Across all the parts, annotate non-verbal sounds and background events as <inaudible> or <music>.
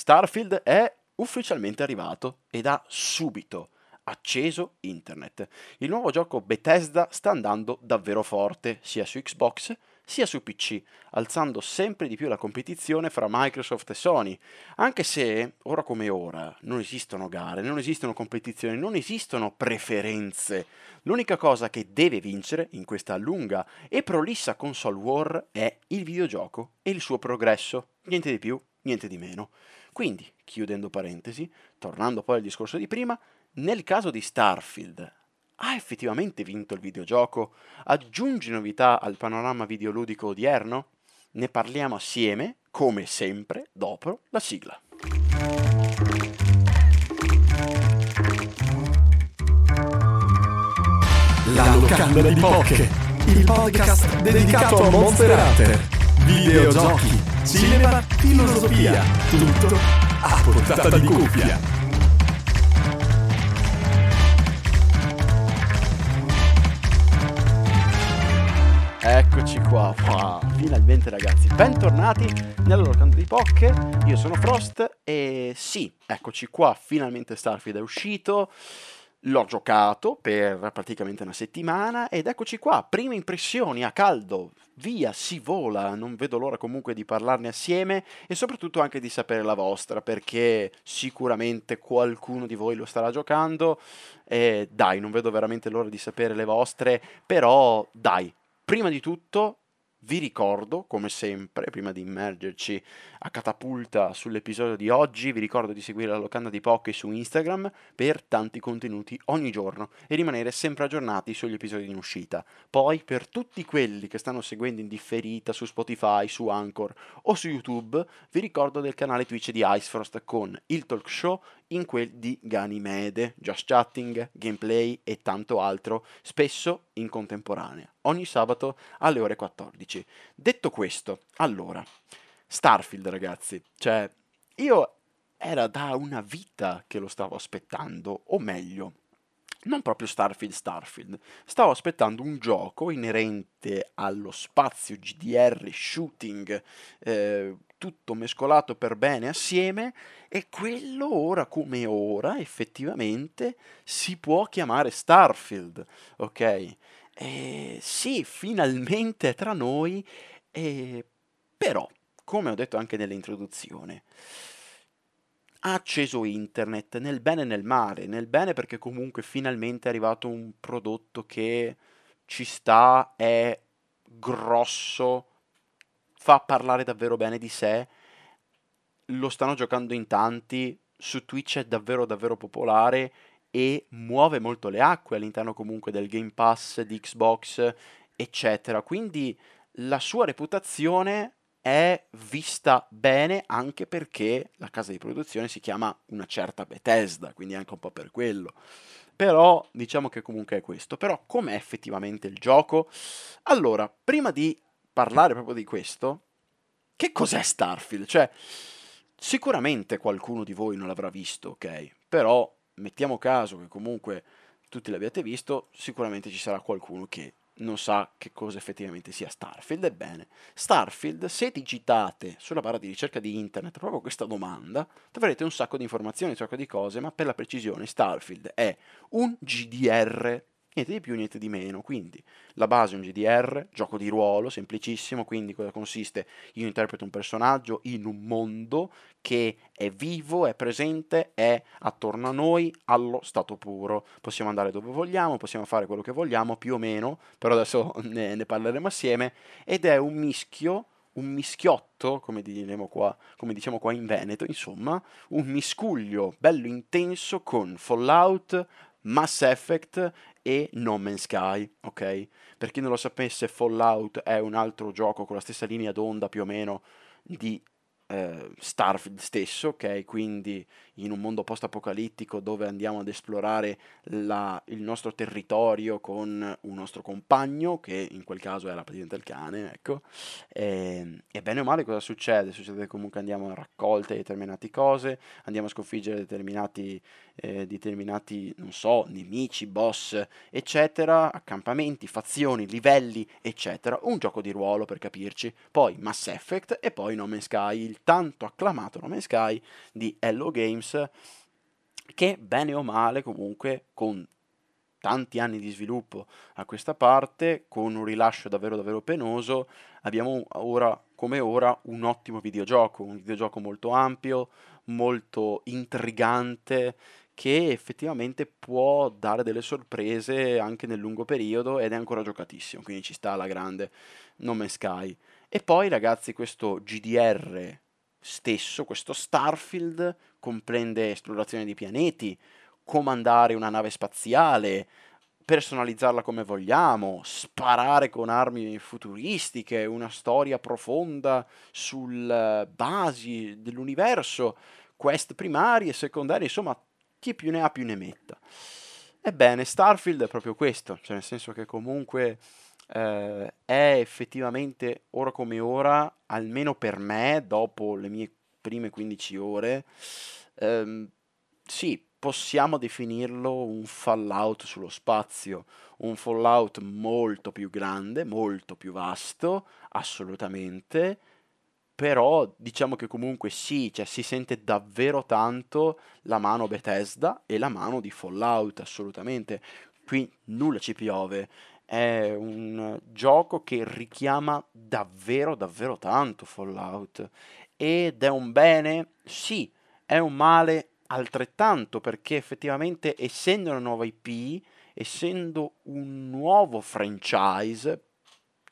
Starfield è ufficialmente arrivato ed ha subito acceso internet. Il nuovo gioco Bethesda sta andando davvero forte sia su Xbox sia su PC, alzando sempre di più la competizione fra Microsoft e Sony, anche se ora come ora non esistono gare, non esistono competizioni, non esistono preferenze. L'unica cosa che deve vincere in questa lunga e prolissa console war è il videogioco e il suo progresso, niente di più, niente di meno. Quindi, chiudendo parentesi, tornando poi al discorso di prima, nel caso di Starfield, ha effettivamente vinto il videogioco? Aggiunge novità al panorama videoludico odierno? Ne parliamo assieme, come sempre, dopo la sigla. La locanda di Poche, il podcast dedicato a Monster Hunter, videogiochi, cinema, filosofia, tutto a portata di cuffia. Eccoci qua, wow, finalmente ragazzi, bentornati nella loro canto di Poche, io sono Frost e sì, eccoci qua, finalmente Starfield è uscito, l'ho giocato per praticamente una settimana ed eccoci qua, prime impressioni a caldo, via, si vola, non vedo l'ora comunque di parlarne assieme e soprattutto anche di sapere la vostra perché sicuramente qualcuno di voi lo starà giocando. E dai, non vedo veramente l'ora di sapere le vostre, però dai, Prima di tutto vi ricordo, come sempre, prima di immergerci a catapulta sull'episodio di oggi, vi ricordo di seguire la locanda di Poké su Instagram per tanti contenuti ogni giorno e rimanere sempre aggiornati sugli episodi in uscita. Poi, per tutti quelli che stanno seguendo in differita su Spotify, su Anchor o su YouTube, vi ricordo del canale Twitch di Icefrost con il talk show in quel di Ganimede, Just Chatting, Gameplay e tanto altro, spesso in contemporanea, ogni sabato alle ore 14. Detto questo, allora, Starfield ragazzi, cioè io era da una vita che lo stavo aspettando, o meglio, non proprio Starfield Starfield, stavo aspettando un gioco inerente allo spazio GDR, shooting, eh, tutto mescolato per bene assieme e quello ora come ora effettivamente si può chiamare Starfield, ok? E sì, finalmente è tra noi, e... però, come ho detto anche nell'introduzione, ha acceso internet nel bene e nel male, nel bene perché comunque finalmente è arrivato un prodotto che ci sta, è grosso, fa parlare davvero bene di sé, lo stanno giocando in tanti, su Twitch è davvero davvero popolare e muove molto le acque all'interno comunque del Game Pass di Xbox, eccetera. Quindi la sua reputazione è vista bene anche perché la casa di produzione si chiama una certa Bethesda, quindi anche un po' per quello. Però diciamo che comunque è questo. Però com'è effettivamente il gioco? Allora, prima di parlare proprio di questo, che cos'è Starfield? Cioè, sicuramente qualcuno di voi non l'avrà visto, ok? Però mettiamo caso che comunque tutti l'abbiate visto, sicuramente ci sarà qualcuno che non sa che cosa effettivamente sia Starfield. Ebbene, Starfield, se digitate sulla barra di ricerca di internet proprio questa domanda, troverete un sacco di informazioni, un sacco di cose, ma per la precisione Starfield è un GDR niente di più, niente di meno. Quindi la base è un GDR, gioco di ruolo, semplicissimo, quindi cosa consiste? Io interpreto un personaggio in un mondo che è vivo, è presente, è attorno a noi allo stato puro. Possiamo andare dove vogliamo, possiamo fare quello che vogliamo, più o meno, però adesso <laughs> ne, ne parleremo assieme, ed è un mischio un mischiotto, come, qua, come diciamo qua in Veneto, insomma, un miscuglio bello intenso con Fallout, Mass Effect e No Man's Sky, ok? Per chi non lo sapesse, Fallout è un altro gioco con la stessa linea d'onda più o meno di eh, Starfield stesso, ok? Quindi in un mondo post-apocalittico dove andiamo ad esplorare la, il nostro territorio con un nostro compagno, che in quel caso era praticamente il cane, ecco. E, ehm, e bene o male cosa succede? Succede che comunque andiamo a raccolte determinate cose, andiamo a sconfiggere determinati, eh, determinati, non so, nemici, boss, eccetera, accampamenti, fazioni, livelli, eccetera. Un gioco di ruolo per capirci. Poi Mass Effect e poi No Man's Sky, il tanto acclamato No Man's Sky di Hello Games, che bene o male comunque con tanti anni di sviluppo a questa parte, con un rilascio davvero davvero penoso, abbiamo ora come ora un ottimo videogioco, un videogioco molto ampio, molto intrigante, che effettivamente può dare delle sorprese anche nel lungo periodo ed è ancora giocatissimo, quindi ci sta alla grande No Man's Sky. E poi ragazzi questo GDR stesso, questo Starfield, comprende esplorazione di pianeti, comandare una nave spaziale, personalizzarla come vogliamo, sparare con armi futuristiche, una storia profonda sulle basi dell'universo, quest primari e secondari, insomma chi più ne ha più ne metta. Ebbene, Starfield è proprio questo, cioè nel senso che comunque eh, è effettivamente ora come ora, almeno per me, dopo le mie prime 15 ore, ehm, sì, possiamo definirlo un Fallout sullo spazio, un Fallout molto più grande, molto più vasto, assolutamente, però diciamo che comunque sì, cioè, si sente davvero tanto la mano Bethesda e la mano di Fallout, assolutamente. Qui nulla ci piove. È un gioco che richiama davvero, davvero tanto Fallout. Ed è un bene? Sì, è un male altrettanto, perché effettivamente essendo una nuova IP, essendo un nuovo franchise,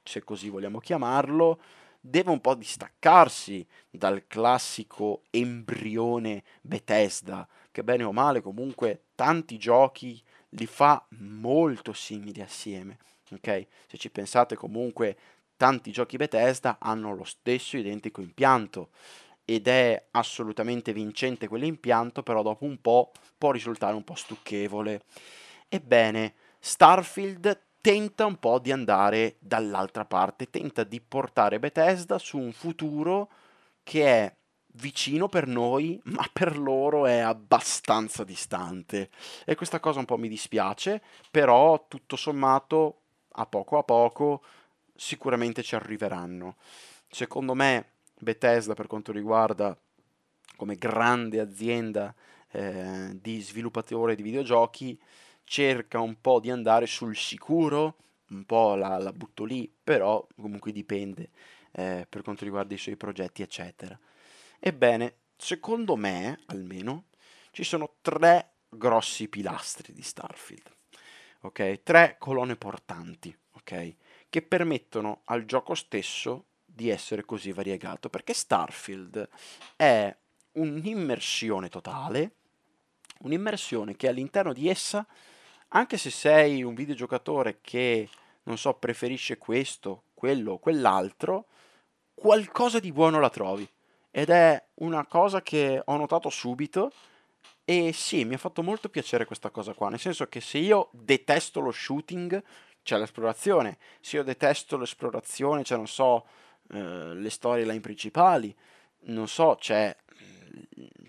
se così vogliamo chiamarlo, deve un po' distaccarsi dal classico embrione Bethesda, che bene o male comunque tanti giochi li fa molto simili assieme. Ok? Se ci pensate comunque tanti giochi Bethesda hanno lo stesso identico impianto ed è assolutamente vincente quell'impianto, però dopo un po' può risultare un po' stucchevole. Ebbene, Starfield tenta un po' di andare dall'altra parte, tenta di portare Bethesda su un futuro che è vicino per noi, <laughs> ma per loro è abbastanza distante. E questa cosa un po' mi dispiace, però tutto sommato, a poco a poco, sicuramente ci arriveranno. Secondo me, Bethesda, per quanto riguarda come grande azienda eh, di sviluppatore di videogiochi, cerca un po' di andare sul sicuro, un po' la, la butto lì, però comunque dipende eh, per quanto riguarda i suoi progetti, eccetera. Ebbene, secondo me, almeno, ci sono tre grossi pilastri di Starfield, ok? Tre colonne portanti, ok? Che permettono al gioco stesso di essere così variegato, perché Starfield è un'immersione totale, un'immersione che all'interno di essa anche se sei un videogiocatore che, non so, preferisce questo, quello o quell'altro, qualcosa di buono la trovi. Ed è una cosa che ho notato subito e sì, mi ha fatto molto piacere questa cosa qua, nel senso che se io detesto lo shooting, c'è l'esplorazione, se io detesto l'esplorazione, cioè non so, eh, le storyline principali, non so, c'è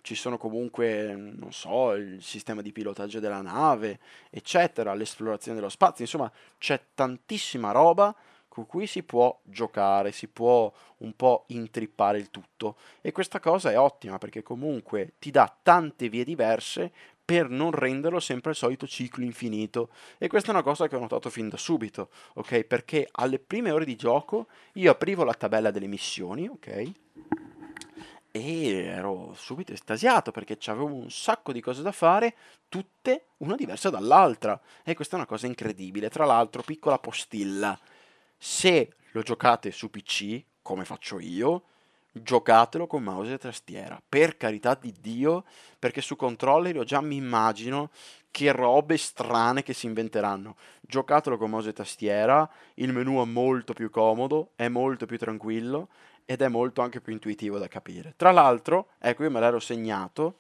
ci sono comunque, non so, il sistema di pilotaggio della nave, eccetera, l'esplorazione dello spazio, insomma c'è tantissima roba con cui si può giocare, si può un po' intrippare il tutto e questa cosa è ottima perché comunque ti dà tante vie diverse per non renderlo sempre il solito ciclo infinito. E questa è una cosa che ho notato fin da subito, ok? Perché alle prime ore di gioco io aprivo la tabella delle missioni, ok? e ero subito estasiato perché avevo un sacco di cose da fare, tutte una diversa dall'altra. E questa è una cosa incredibile. Tra l'altro, piccola postilla, se lo giocate su PC, come faccio io, giocatelo con mouse e tastiera. Per carità di Dio, perché su controller io già mi immagino che robe strane che si inventeranno. Giocatelo con mouse e tastiera, il menu è molto più comodo, è molto più tranquillo ed è molto anche più intuitivo da capire. Tra l'altro, ecco io me l'ero segnato,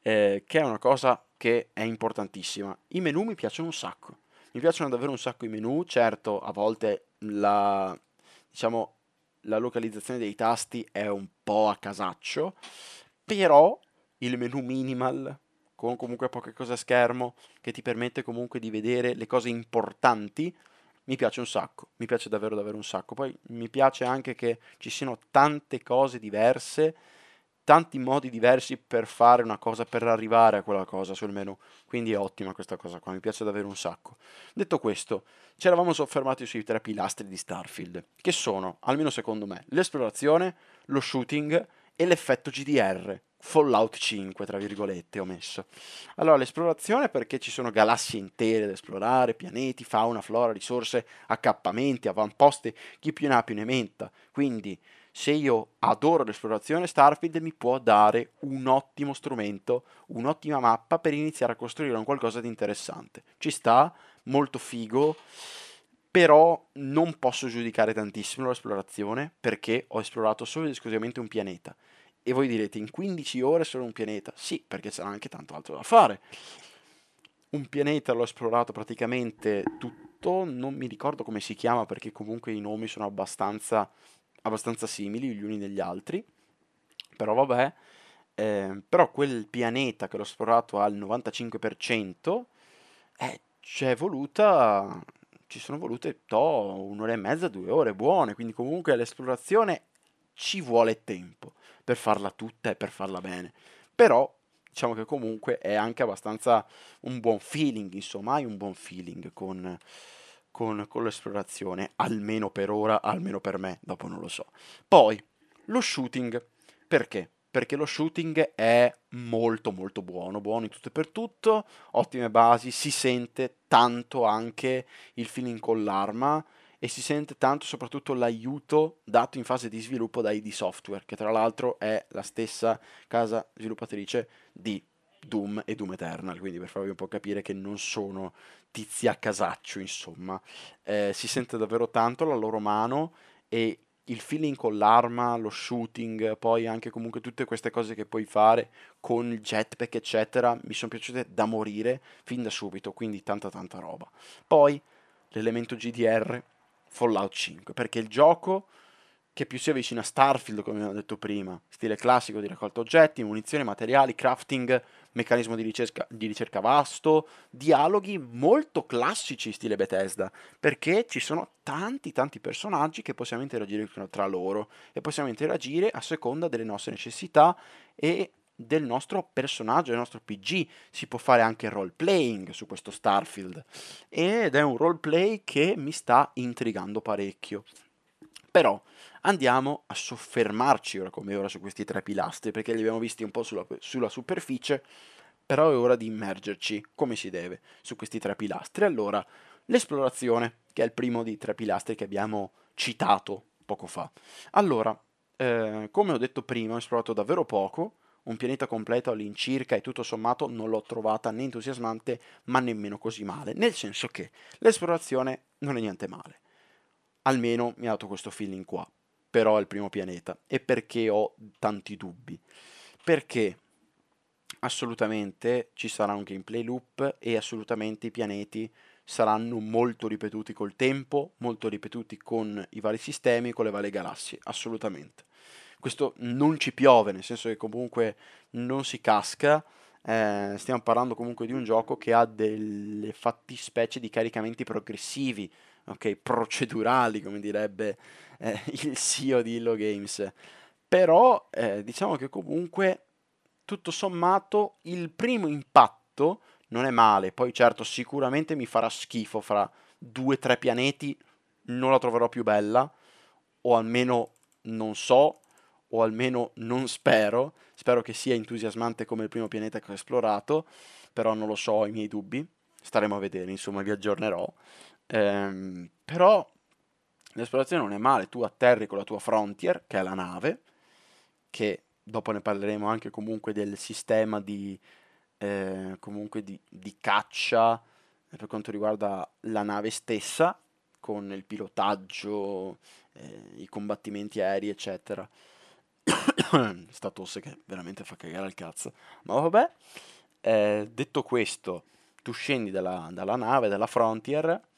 eh, che è una cosa che è importantissima. I menu mi piacciono un sacco. Mi piacciono davvero un sacco i menu, certo a volte la, diciamo, la localizzazione dei tasti è un po' a casaccio, però il menu minimal con comunque poche cose a schermo che ti permette comunque di vedere le cose importanti mi piace un sacco, mi piace davvero davvero un sacco. Poi mi piace anche che ci siano tante cose diverse, tanti modi diversi per fare una cosa, per arrivare a quella cosa sul menu. Quindi è ottima questa cosa qua, mi piace davvero un sacco. Detto questo, ci eravamo soffermati sui tre pilastri di Starfield, che sono, almeno secondo me, l'esplorazione, lo shooting e l'effetto GDR. Fallout 5, tra virgolette, ho messo. Allora, l'esplorazione perché ci sono galassie intere da esplorare, pianeti, fauna, flora, risorse, accappamenti, avamposti, chi più ne ha più ne menta. Quindi, se io adoro l'esplorazione, Starfield mi può dare un ottimo strumento, un'ottima mappa per iniziare a costruire un qualcosa di interessante. Ci sta, molto figo, però non posso giudicare tantissimo l'esplorazione perché ho esplorato solo ed esclusivamente un pianeta e voi direte, in 15 ore solo un pianeta? Sì, perché c'era anche tanto altro da fare. Un pianeta l'ho esplorato praticamente tutto, non mi ricordo come si chiama perché comunque i nomi sono abbastanza, abbastanza simili gli uni degli altri. Però vabbè, eh, però quel pianeta che l'ho esplorato al 95%, eh, c'è voluta, ci sono volute to, un'ora e mezza, due ore buone, quindi comunque l'esplorazione ci vuole tempo per farla tutta e per farla bene. Però diciamo che comunque è anche abbastanza un buon feeling, insomma, hai un buon feeling con, con, con l'esplorazione, almeno per ora, almeno per me, dopo non lo so. Poi, lo shooting, perché? Perché lo shooting è molto molto buono, buono in tutto e per tutto, ottime basi, si sente tanto anche il feeling con l'arma, e si sente tanto soprattutto l'aiuto dato in fase di sviluppo da ID Software, che tra l'altro è la stessa casa sviluppatrice di Doom e Doom Eternal, quindi per farvi un po' capire che non sono tizi a casaccio, insomma. Eh, si sente davvero tanto la loro mano e il feeling con l'arma, lo shooting, poi anche comunque tutte queste cose che puoi fare con il jetpack, eccetera, mi sono piaciute da morire fin da subito, quindi tanta tanta roba. Poi l'elemento GDR Fallout 5, perché il gioco che più si avvicina a Starfield, come abbiamo detto prima, stile classico di raccolta oggetti, munizioni, materiali, crafting, meccanismo di ricerca, di ricerca vasto, dialoghi molto classici stile Bethesda, perché ci sono tanti tanti personaggi che possiamo interagire tra loro e possiamo interagire a seconda delle nostre necessità e del nostro personaggio, del nostro PG. Si può fare anche role playing su questo Starfield ed è un roleplay che mi sta intrigando parecchio. Però andiamo a soffermarci ora come ora su questi tre pilastri perché li abbiamo visti un po' sulla, sulla superficie, però è ora di immergerci come si deve su questi tre pilastri. Allora, l'esplorazione, che è il primo dei tre pilastri che abbiamo citato poco fa. Allora, eh, come ho detto prima, ho esplorato davvero poco, un pianeta completo all'incirca e tutto sommato non l'ho trovata né entusiasmante ma nemmeno così male, nel senso che l'esplorazione non è niente male. Almeno mi ha dato questo feeling qua, però è il primo pianeta. E perché ho tanti dubbi? Perché assolutamente ci sarà un gameplay loop e assolutamente i pianeti saranno molto ripetuti col tempo, molto ripetuti con i vari sistemi, con le varie galassie, assolutamente questo non ci piove, nel senso che comunque non si casca. Eh, stiamo parlando comunque di un gioco che ha delle fattispecie di caricamenti progressivi, ok, procedurali, come direbbe eh, <laughs> il CEO di Illo Games. Però eh, diciamo che comunque tutto sommato il primo impatto non è male, poi certo sicuramente mi farà schifo fra due o tre pianeti, non la troverò più bella, o almeno non so, o almeno non spero, spero che sia entusiasmante come il primo pianeta che ho esplorato, però non lo so, ho i miei dubbi, staremo a vedere, insomma vi aggiornerò. Ehm, però l'esplorazione non è male, tu atterri con la tua Frontier, che è la nave, che dopo ne parleremo anche comunque del sistema di, eh, comunque di, di caccia eh, per quanto riguarda la nave stessa, con il pilotaggio, eh, i combattimenti aerei, eccetera. <coughs> sta tosse che veramente fa cagare al cazzo. Ma vabbè, eh, detto questo, tu scendi dalla, dalla nave, dalla Frontier,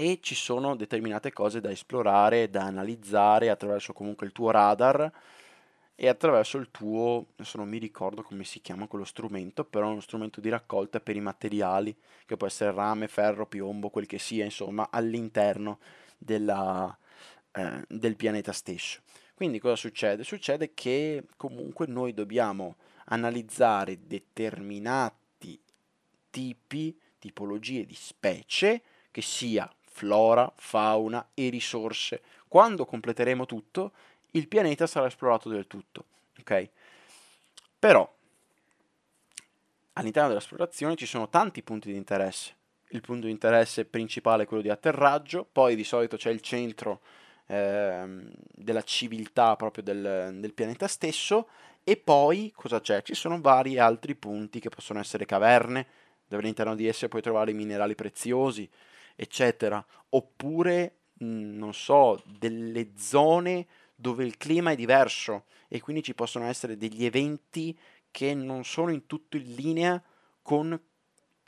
e ci sono determinate cose da esplorare, da analizzare attraverso comunque il tuo radar e attraverso il tuo, adesso non mi ricordo come si chiama quello strumento, però è uno strumento di raccolta per i materiali, che può essere rame, ferro, piombo, quel che sia, insomma, all'interno della, eh, del pianeta stesso. Quindi cosa succede? Succede che comunque noi dobbiamo analizzare determinati tipi, tipologie di specie, che sia flora, fauna e risorse. Quando completeremo tutto, il pianeta sarà esplorato del tutto, ok? Però all'interno dell'esplorazione ci sono tanti punti di interesse. Il punto di interesse principale è quello di atterraggio, poi di solito c'è il centro eh, della civiltà proprio del, del pianeta stesso e poi cosa c'è? Ci sono vari altri punti che possono essere caverne, dove all'interno di esse puoi trovare minerali preziosi, eccetera, oppure non so, delle zone dove il clima è diverso e quindi ci possono essere degli eventi che non sono in tutto in linea con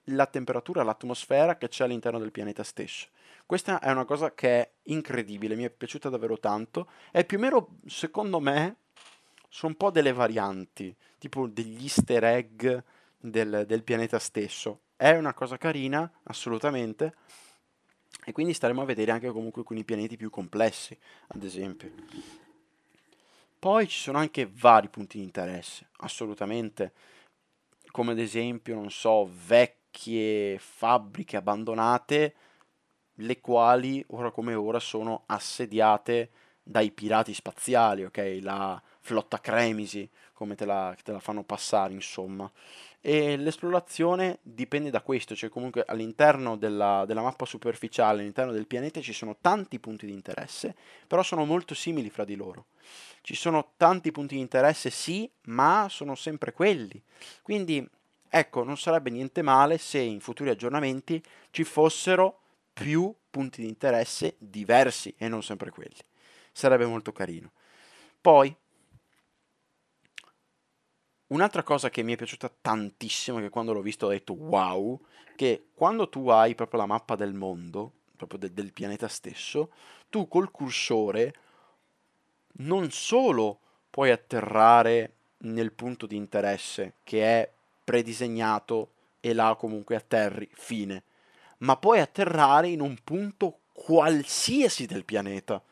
la temperatura, l'atmosfera che c'è all'interno del pianeta stesso. Questa è una cosa che è incredibile, mi è piaciuta davvero tanto. È più o meno, secondo me, sono un po' delle varianti, tipo degli easter egg del, del pianeta stesso. È una cosa carina, assolutamente, e quindi staremo a vedere anche comunque con i pianeti più complessi, ad esempio. Poi ci sono anche vari punti di interesse, assolutamente, come ad esempio, non so, vecchie fabbriche abbandonate, le quali ora come ora sono assediate dai pirati spaziali, ok? La flotta Cremisi, come te la, te la fanno passare, insomma. E l'esplorazione dipende da questo, cioè comunque all'interno della, della, mappa superficiale, all'interno del pianeta ci sono tanti punti di interesse, però sono molto simili fra di loro. Ci sono tanti punti di interesse, sì, ma sono sempre quelli. Quindi, ecco, non sarebbe niente male se in futuri aggiornamenti ci fossero più punti di interesse diversi e non sempre quelli. Sarebbe molto carino. Poi, un'altra cosa che mi è piaciuta tantissimo, che quando l'ho visto ho detto wow, che quando tu hai proprio la mappa del mondo, proprio de- del pianeta stesso, tu col cursore non solo puoi atterrare nel punto di interesse che è predisegnato e là comunque atterri, fine, ma puoi atterrare in un punto qualsiasi del pianeta.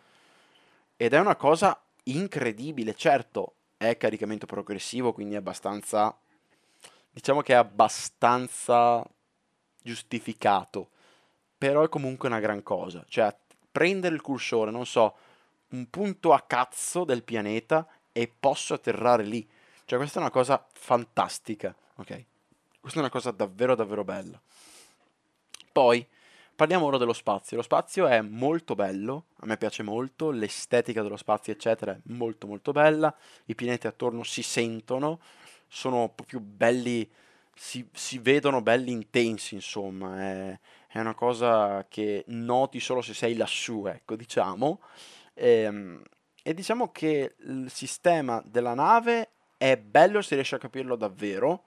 Ed è una cosa incredibile, certo, è caricamento progressivo, quindi è abbastanza diciamo che è abbastanza giustificato, però è comunque una gran cosa, cioè prendere il cursore, non so, un punto a cazzo del pianeta e posso atterrare lì. Cioè questa è una cosa fantastica, ok? Questa è una cosa davvero davvero bella. Poi parliamo ora dello spazio. Lo spazio è molto bello, a me piace molto, l'estetica dello spazio eccetera è molto molto bella, i pianeti attorno si sentono, sono proprio belli, si, si vedono belli intensi insomma, è, è una cosa che noti solo se sei lassù, ecco diciamo. E, ehm, e diciamo che il sistema della nave è bello se riesci a capirlo davvero.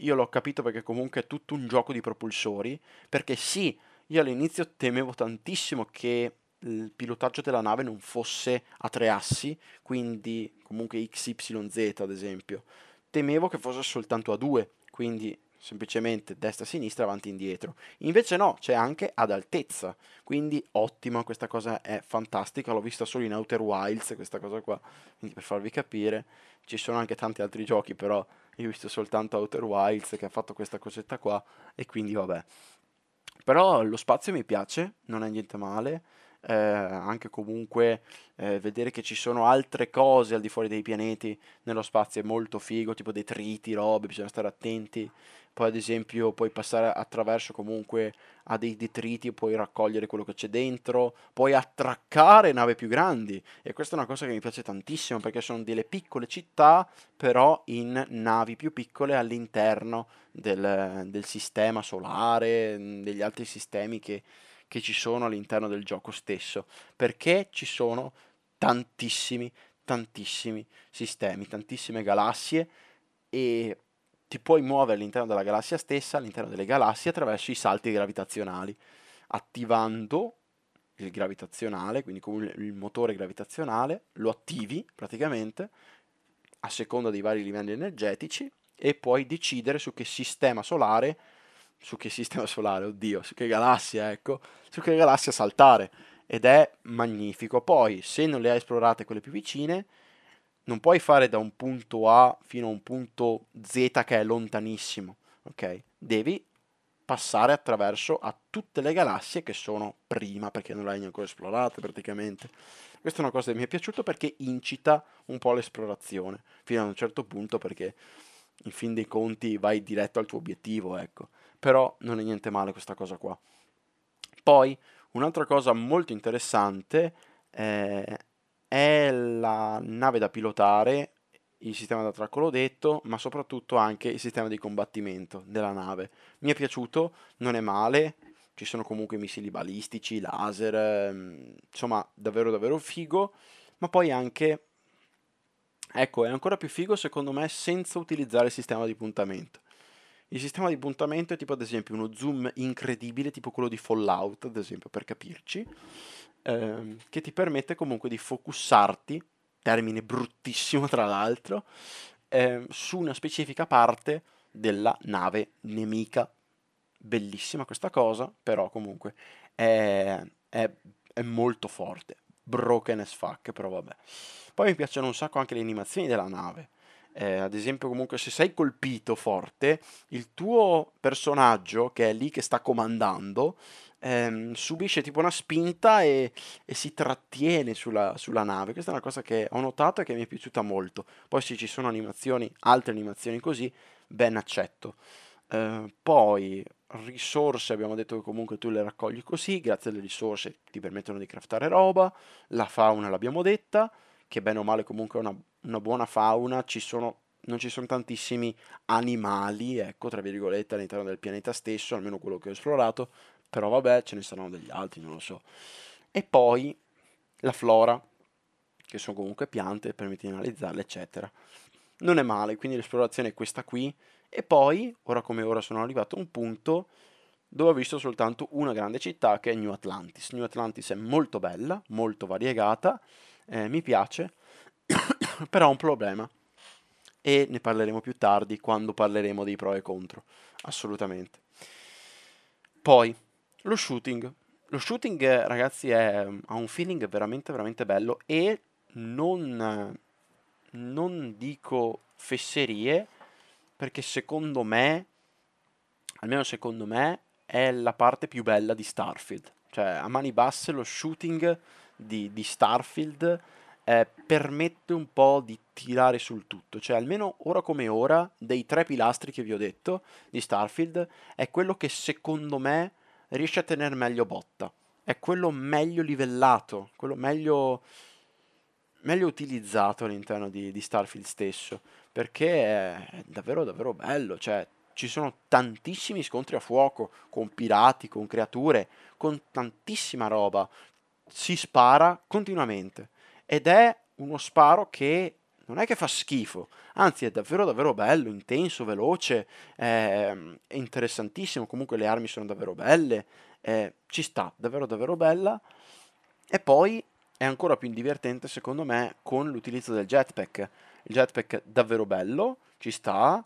Io l'ho capito perché comunque è tutto un gioco di propulsori. Perché sì, io all'inizio temevo tantissimo che il pilotaggio della nave non fosse a tre assi, quindi comunque XYZ ad esempio. Temevo che fosse soltanto a due, quindi semplicemente destra-sinistra, avanti-indietro. Invece no, c'è anche ad altezza, quindi ottima, questa cosa è fantastica, l'ho vista solo in Outer Wilds, questa cosa qua, quindi per farvi capire, ci sono anche tanti altri giochi, però io ho visto soltanto Outer Wilds che ha fatto questa cosetta qua, e quindi vabbè. Però lo spazio mi piace, non è niente male, eh, anche comunque eh, vedere che ci sono altre cose al di fuori dei pianeti nello spazio è molto figo, tipo detriti, robe, bisogna stare attenti. Poi ad esempio puoi passare attraverso comunque a dei detriti, puoi raccogliere quello che c'è dentro, puoi attraccare navi più grandi. E questa è una cosa che mi piace tantissimo perché sono delle piccole città però in navi più piccole all'interno del, del sistema solare, degli altri sistemi che che ci sono all'interno del gioco stesso, perché ci sono tantissimi, tantissimi sistemi, tantissime galassie e ti puoi muovere all'interno della galassia stessa, all'interno delle galassie attraverso i salti gravitazionali, attivando il gravitazionale, quindi con il motore gravitazionale, lo attivi praticamente, a seconda dei vari livelli energetici e puoi decidere su che sistema solare, su che sistema <laughs> solare, oddio, su che galassia, ecco, su che galassia saltare. Ed è magnifico. Poi, se non le hai esplorate quelle più vicine, non puoi fare da un punto A fino a un punto Z che è lontanissimo, ok? Devi passare attraverso a tutte le galassie che sono prima, perché non le hai ancora esplorate praticamente. Questa è una cosa che mi è piaciuta perché incita un po' l'esplorazione, fino a un certo punto perché in fin dei conti vai diretto al tuo obiettivo, ecco. Però non è niente male questa cosa qua. Poi, un'altra cosa molto interessante eh, è la nave da pilotare, il sistema da tracco l'ho detto, ma soprattutto anche il sistema di combattimento della nave. Mi è piaciuto, non è male, ci sono comunque missili balistici, laser, ehm, insomma davvero davvero figo, ma poi anche, ecco, è ancora più figo secondo me senza utilizzare il sistema di puntamento. Il sistema di puntamento è tipo ad esempio uno zoom incredibile, tipo quello di Fallout, ad esempio, per capirci, ehm, che ti permette comunque di focussarti, termine bruttissimo tra l'altro, ehm, su una specifica parte della nave nemica. Bellissima questa cosa, però comunque è, è, è molto forte, broken as fuck, però vabbè. Poi mi piacciono un sacco anche le animazioni della nave. Eh, ad esempio, comunque, se sei colpito forte, il tuo personaggio che è lì che sta comandando ehm, subisce tipo una spinta e, e si trattiene sulla, sulla, nave. Questa è una cosa che ho notato e che mi è piaciuta molto. Poi se ci sono animazioni, altre animazioni così, ben accetto. Eh, poi risorse, abbiamo detto che comunque tu le raccogli così, grazie alle risorse ti permettono di craftare roba, la fauna l'abbiamo detta, che bene o male comunque è una, una buona fauna, ci sono non ci sono tantissimi animali, ecco, tra virgolette, all'interno del pianeta stesso, almeno quello che ho esplorato, però vabbè, ce ne saranno degli altri, non lo so. E poi la flora, che sono comunque piante, permette di analizzarle, eccetera. Non è male, quindi l'esplorazione è questa qui. E poi, ora come ora, sono arrivato a un punto dove ho visto soltanto una grande città che è New Atlantis. New Atlantis è molto bella, molto variegata, eh, mi piace, <coughs> però ha un problema. E ne parleremo più tardi quando parleremo dei pro e contro, assolutamente. Poi, lo shooting. Lo shooting, ragazzi, è, ha un feeling veramente, veramente bello e non, non dico fesserie perché secondo me, almeno secondo me, è la parte più bella di Starfield. Cioè, a mani basse lo shooting di, di Starfield eh, permette un po' di tirare sul tutto. Cioè, almeno ora come ora, dei tre pilastri che vi ho detto di Starfield, è quello che secondo me riesce a tenere meglio botta. È quello meglio livellato, quello meglio, meglio utilizzato all'interno di, di Starfield stesso, perché è davvero davvero bello, cioè ci sono tantissimi scontri a fuoco con pirati, con creature, con tantissima roba. Si spara continuamente ed è uno sparo che non è che fa schifo, anzi è davvero davvero bello, intenso, veloce, è, è interessantissimo, comunque le armi sono davvero belle, è, ci sta, davvero davvero bella. E poi è ancora più divertente secondo me con l'utilizzo del jetpack. Il jetpack davvero bello, ci sta,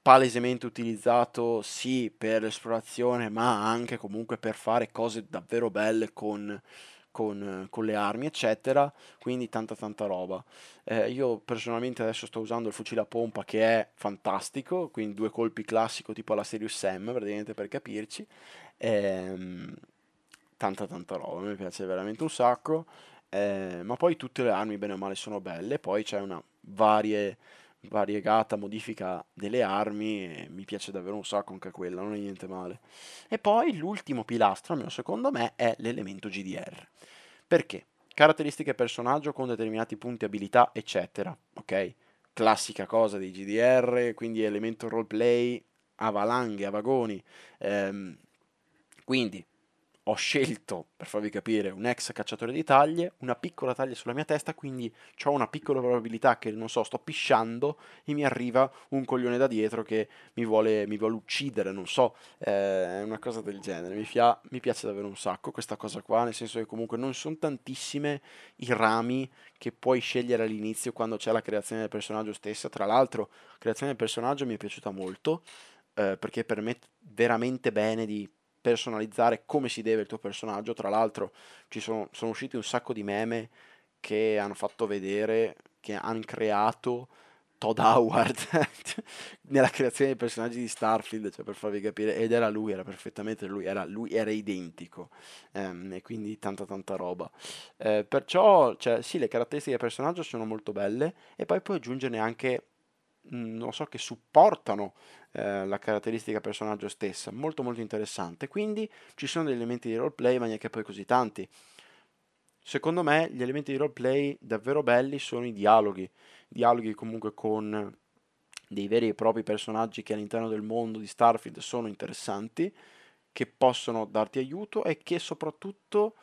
palesemente utilizzato sì per l'esplorazione, ma anche comunque per fare cose davvero belle con con, con, le armi, eccetera. Quindi tanta tanta roba. Eh, io personalmente adesso sto usando il fucile a pompa che è fantastico, quindi due colpi classico tipo alla Serious Sam, praticamente per capirci. Ehm, tanta tanta roba, mi piace veramente un sacco. Eh, ma poi tutte le armi bene o male sono belle, poi c'è una varie, variegata modifica delle armi mi piace davvero un sacco anche quella, non è niente male. E poi l'ultimo pilastro, almeno secondo me, è l'elemento GDR. Perché? Caratteristiche personaggio con determinati punti abilità, eccetera. Ok? Classica cosa dei GDR, quindi elemento roleplay a valanghe, a vagoni. Ehm, quindi ho scelto, per farvi capire, un ex cacciatore di taglie, una piccola taglia sulla mia testa, quindi ho una piccola probabilità che, non so, sto pisciando e mi arriva un coglione da dietro che mi vuole, mi vuole uccidere, non so, eh, una cosa del genere. Mi, fia, mi piace davvero un sacco questa cosa qua, nel senso che comunque non sono tantissime i rami che puoi scegliere all'inizio quando c'è la creazione del personaggio stessa. Tra l'altro, la creazione del personaggio mi è piaciuta molto, eh, perché permette veramente bene di personalizzare come si deve il tuo personaggio. Tra l'altro ci sono, sono usciti un sacco di meme che hanno fatto vedere, che hanno creato Todd Howard <laughs> nella creazione dei personaggi di Starfield, cioè per farvi capire, ed era lui, era perfettamente lui, era, lui era identico, ehm, e quindi tanta tanta roba. Eh, perciò, cioè, sì, le caratteristiche del personaggio sono molto belle, e poi puoi aggiungerne anche Mhmm, non so, che supportano eh, la caratteristica personaggio stessa, molto molto interessante. Quindi ci sono degli elementi di roleplay, ma neanche poi così tanti. Secondo me gli elementi di roleplay davvero belli sono i dialoghi, dialoghi comunque con dei veri e propri personaggi che all'interno del mondo di Starfield sono interessanti, che possono darti aiuto e che soprattutto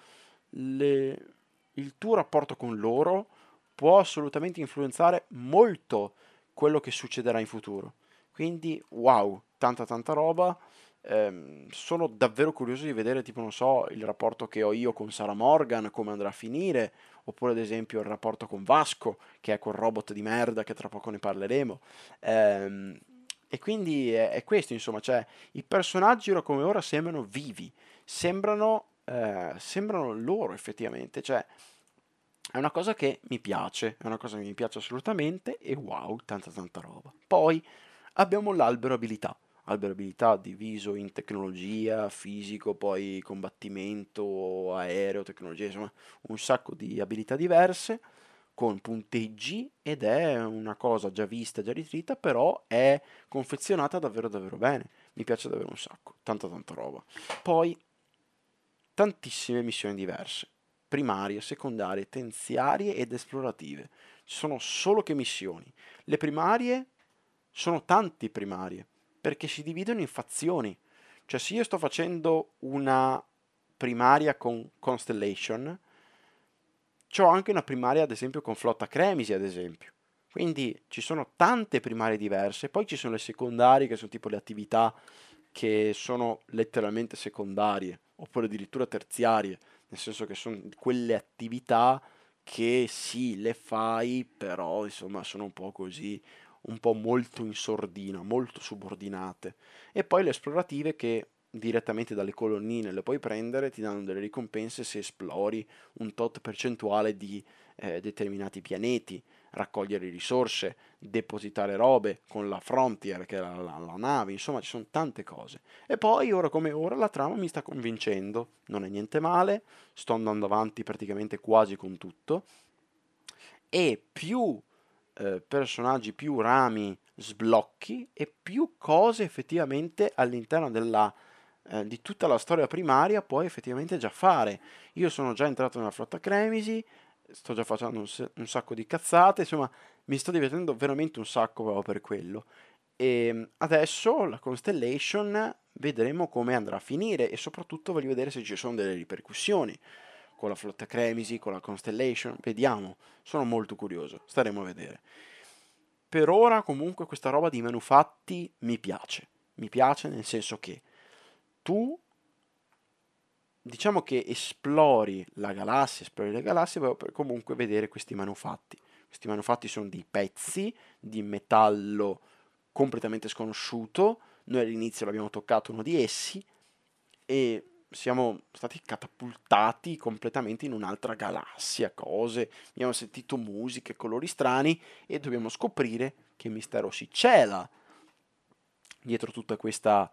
le... il tuo rapporto con loro può assolutamente influenzare molto quello che succederà in futuro. Quindi, wow, tanta tanta roba. Eh, sono davvero curioso di vedere, tipo, non so, il rapporto che ho io con Sarah Morgan, come andrà a finire, oppure ad esempio il rapporto con Vasco, che è quel robot di merda che tra poco ne parleremo. Eh, e quindi è, è, questo, insomma, cioè i personaggi ora come ora sembrano vivi, sembrano, eh, sembrano loro effettivamente, cioè è una cosa che mi piace, è una cosa che mi piace assolutamente e wow, tanta tanta roba. Poi abbiamo l'albero abilità, albero abilità diviso in tecnologia, fisico, poi combattimento, aereo, tecnologia, insomma un sacco di abilità diverse con punteggi ed è una cosa già vista, già ritrita, però è confezionata davvero davvero bene. Mi piace davvero un sacco, tanta tanta roba. Poi tantissime missioni diverse primarie, secondarie, tenziarie ed esplorative. Ci sono solo che missioni. Le primarie sono tanti primarie, perché si dividono in fazioni. Cioè se io sto facendo una primaria con Constellation, ho anche una primaria ad esempio con Flotta Cremisi ad esempio. Quindi ci sono tante primarie diverse, poi ci sono le secondarie che sono tipo le attività che sono letteralmente secondarie, oppure addirittura terziarie, nel senso che sono quelle attività che sì, le fai, però insomma sono un po' così, un po' molto in sordina, molto subordinate. E poi le esplorative che direttamente dalle colonnine le puoi prendere, ti danno delle ricompense se esplori un tot percentuale di eh, determinati pianeti raccogliere risorse, depositare robe con la Frontier, che è la, la, la, nave, insomma ci sono tante cose. E poi, ora come ora, la trama mi sta convincendo, non è niente male, sto andando avanti praticamente quasi con tutto, e più eh, personaggi, più rami sblocchi e più cose effettivamente all'interno della, eh, di tutta la storia primaria puoi effettivamente già fare. Io sono già entrato nella flotta Cremisi, sto già facendo un, un, sacco di cazzate, insomma mi sto divertendo veramente un sacco proprio per quello. E ehm, adesso la Constellation vedremo come andrà a finire e soprattutto voglio vedere se ci sono delle ripercussioni con la flotta Cremisi, con la Constellation, vediamo, sono molto curioso, staremo a vedere. Per ora comunque questa roba di manufatti mi piace, mi piace nel senso che tu diciamo che esplori la galassia, esplori le galassie per comunque vedere questi manufatti. Questi manufatti sono dei pezzi di metallo completamente sconosciuto. Noi all'inizio l'abbiamo toccato uno di essi e siamo stati catapultati completamente in un'altra galassia, cose, abbiamo sentito musiche, colori strani e dobbiamo scoprire che mistero si cela dietro tutta questa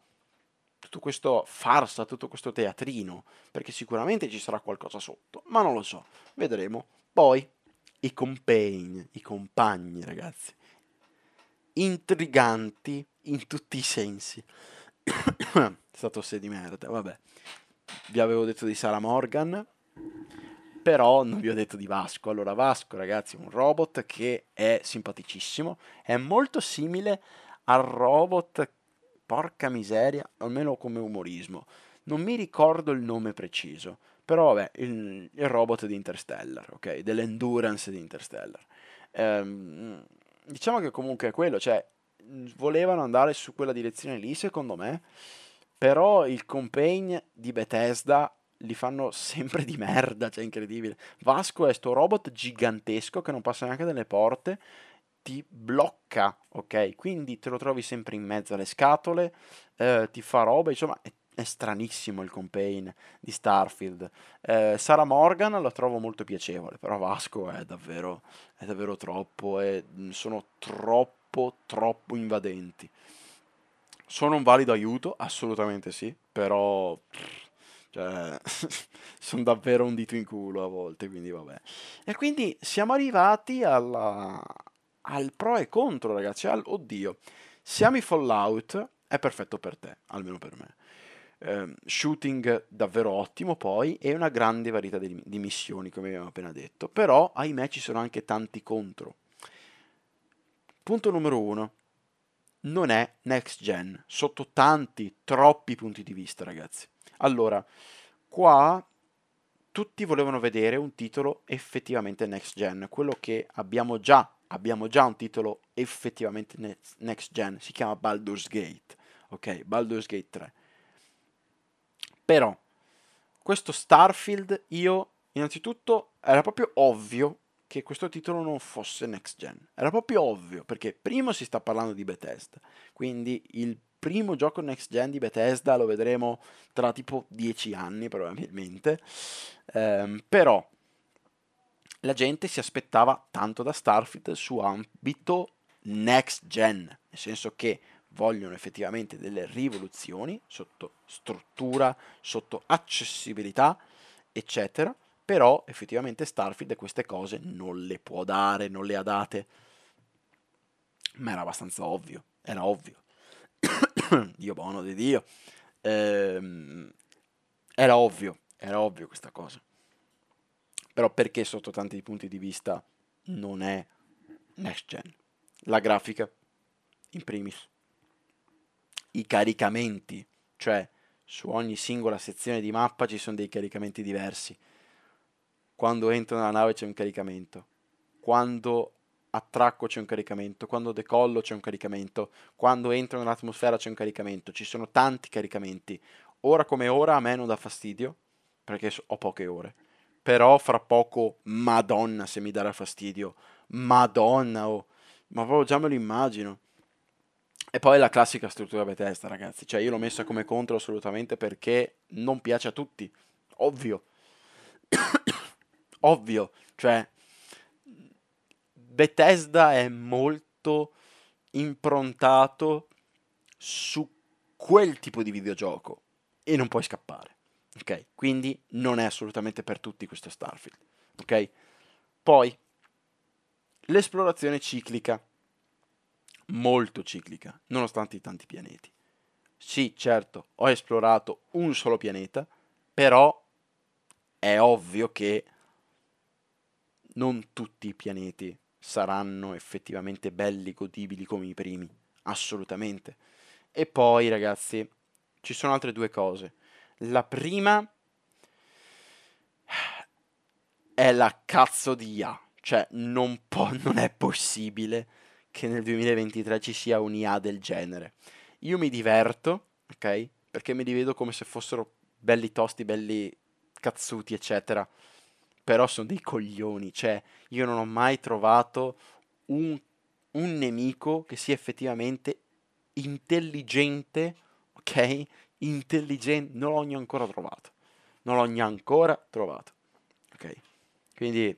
tutto questo farsa, tutto questo teatrino, perché sicuramente ci sarà qualcosa sotto, ma non lo so, vedremo. Poi i compagni, i compagni ragazzi, intriganti in tutti i sensi. <coughs> È stato sé di merda, vabbè. Vi avevo detto di Sara Morgan, però non vi ho detto di Vasco. Allora, Vasco, ragazzi, è un robot che è simpaticissimo, è molto simile al robot porca miseria, almeno come umorismo, non mi ricordo il nome preciso, però vabbè, il, il robot di Interstellar, ok? Dell'endurance di Interstellar. Ehm, diciamo che comunque è quello, cioè, volevano andare su quella direzione lì, secondo me, però il campaign di Bethesda li fanno <laughs> sempre di merda, cioè incredibile. Vasco è sto robot gigantesco che non passa neanche dalle porte, ti blocca, ok? Quindi te lo trovi sempre in mezzo alle scatole, eh, ti fa roba, insomma, è, è, stranissimo il campaign di Starfield. Eh, Sara Morgan la trovo molto piacevole, però Vasco è davvero, è davvero troppo, è, sono troppo, troppo invadenti. Sono un valido aiuto? Assolutamente sì, però... Cioè, <laughs> sono davvero un dito in culo a volte, quindi vabbè. E quindi siamo arrivati alla, al pro e contro, ragazzi. Al, oddio, siamo i Fallout, è perfetto per te, almeno per me. Eh, shooting davvero ottimo poi e una grande varietà di, di missioni, come abbiamo appena detto. Però, ahimè, ci sono anche tanti contro. Punto numero uno. Non è next gen, sotto tanti, troppi punti di vista, ragazzi. Allora, qua tutti volevano vedere un titolo effettivamente next gen, quello che abbiamo già, abbiamo già un titolo effettivamente next gen, si chiama Baldur's Gate, ok? Baldur's Gate 3. Però, questo Starfield, io, innanzitutto, era proprio ovvio che questo titolo non fosse next gen. Era proprio ovvio, perché primo si sta parlando di Bethesda, quindi il primo gioco next gen di Bethesda lo vedremo tra tipo 10 anni probabilmente, ehm, però la gente si aspettava tanto da Starfield su ambito next gen, nel senso che vogliono effettivamente delle rivoluzioni sotto struttura, sotto accessibilità, eccetera, però effettivamente Starfield queste cose non le può dare, non le ha date. Ma era abbastanza ovvio, era ovvio. <coughs> Dio buono di Dio. Ehm, era ovvio, era ovvio questa cosa. Però perché sotto tanti punti di vista non è next gen? La grafica, in primis. I caricamenti, cioè su ogni singola sezione di mappa ci sono dei caricamenti diversi. Quando entro nella nave c'è un caricamento. Quando attracco c'è un caricamento, quando decollo c'è un caricamento, quando entro nell'atmosfera c'è un caricamento, ci sono tanti caricamenti. Ora come ora a me non dà fastidio, perché ho poche ore. Però fra poco, madonna se mi darà fastidio, madonna, oh. ma proprio già me lo immagino. E poi la classica struttura Bethesda, ragazzi. Cioè, io l'ho messa come contro assolutamente perché non piace a tutti. Ovvio. Ovvio. Cioè, Bethesda è molto improntato su quel tipo di videogioco e non puoi scappare. Ok? Quindi non è assolutamente per tutti questo Starfield. Ok? Poi l'esplorazione ciclica, molto ciclica, nonostante i tanti pianeti. Sì, certo, ho esplorato un solo pianeta, però è ovvio che non tutti i pianeti saranno effettivamente belli, godibili come i primi, assolutamente. E poi, ragazzi, ci sono altre due cose. La prima è la cazzo di IA, cioè non, po- <laughs> non è possibile che nel 2023 ci sia un'IA del genere. Io mi diverto, ok? Perché mi rivedo come se fossero belli tosti, belli cazzuti, eccetera però sono dei coglioni, cioè io non ho mai trovato un, un nemico che sia effettivamente intelligente, ok? Intelligente, non l'ho ancora trovato, non l'ho ancora trovato, ok? Quindi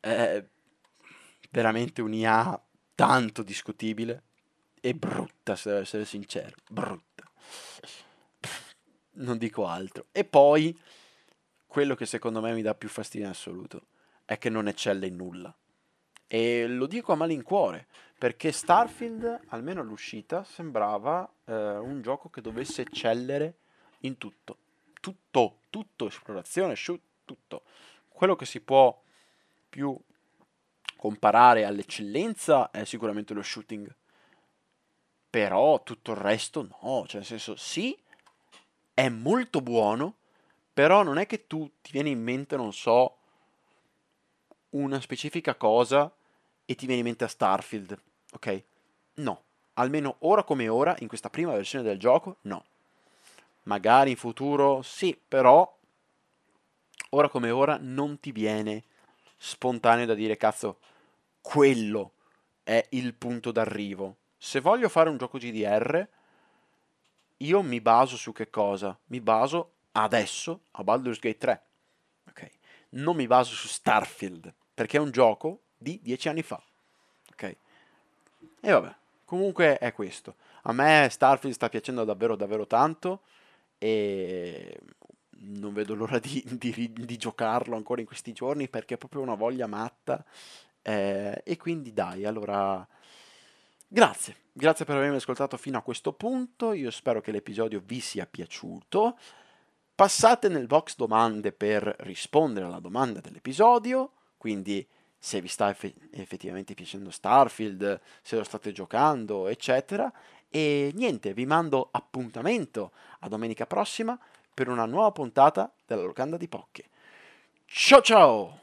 è veramente un'IA tanto discutibile e brutta, se devo essere sincero, brutta. Non dico altro. E poi quello che secondo me mi dà più fastidio in assoluto è che non eccelle in nulla. E lo dico a malincuore, perché Starfield, almeno all'uscita, sembrava eh, un gioco che dovesse eccellere in tutto. Tutto, tutto, esplorazione, shoot, tutto. Quello che si può più comparare all'eccellenza è sicuramente lo shooting. Però tutto il resto no, cioè nel senso sì, è molto buono, però non è che tu ti viene in mente, non so, una specifica cosa e ti viene in mente a Starfield, ok? No, almeno ora come ora, in questa prima versione del gioco, no. Magari in futuro sì, però ora come ora non ti viene spontaneo da dire cazzo, quello è il punto d'arrivo. Se voglio fare un gioco GDR, io mi baso su che cosa? Mi baso adesso a Baldur's Gate 3. Ok? Non mi baso su Starfield, perché è un gioco di dieci anni fa. Ok? E vabbè, comunque è questo. A me Starfield sta piacendo davvero davvero tanto e non vedo l'ora di, di, di giocarlo ancora in questi giorni perché è proprio una voglia matta. Eh, e quindi dai, allora Grazie, grazie per avermi ascoltato fino a questo punto, io spero che l'episodio vi sia piaciuto. Passate nel box domande per rispondere alla domanda dell'episodio, quindi se vi sta eff- effettivamente piacendo Starfield, se lo state giocando, eccetera. E niente, vi mando appuntamento a domenica prossima per una nuova puntata della locanda di Pocche. Ciao ciao!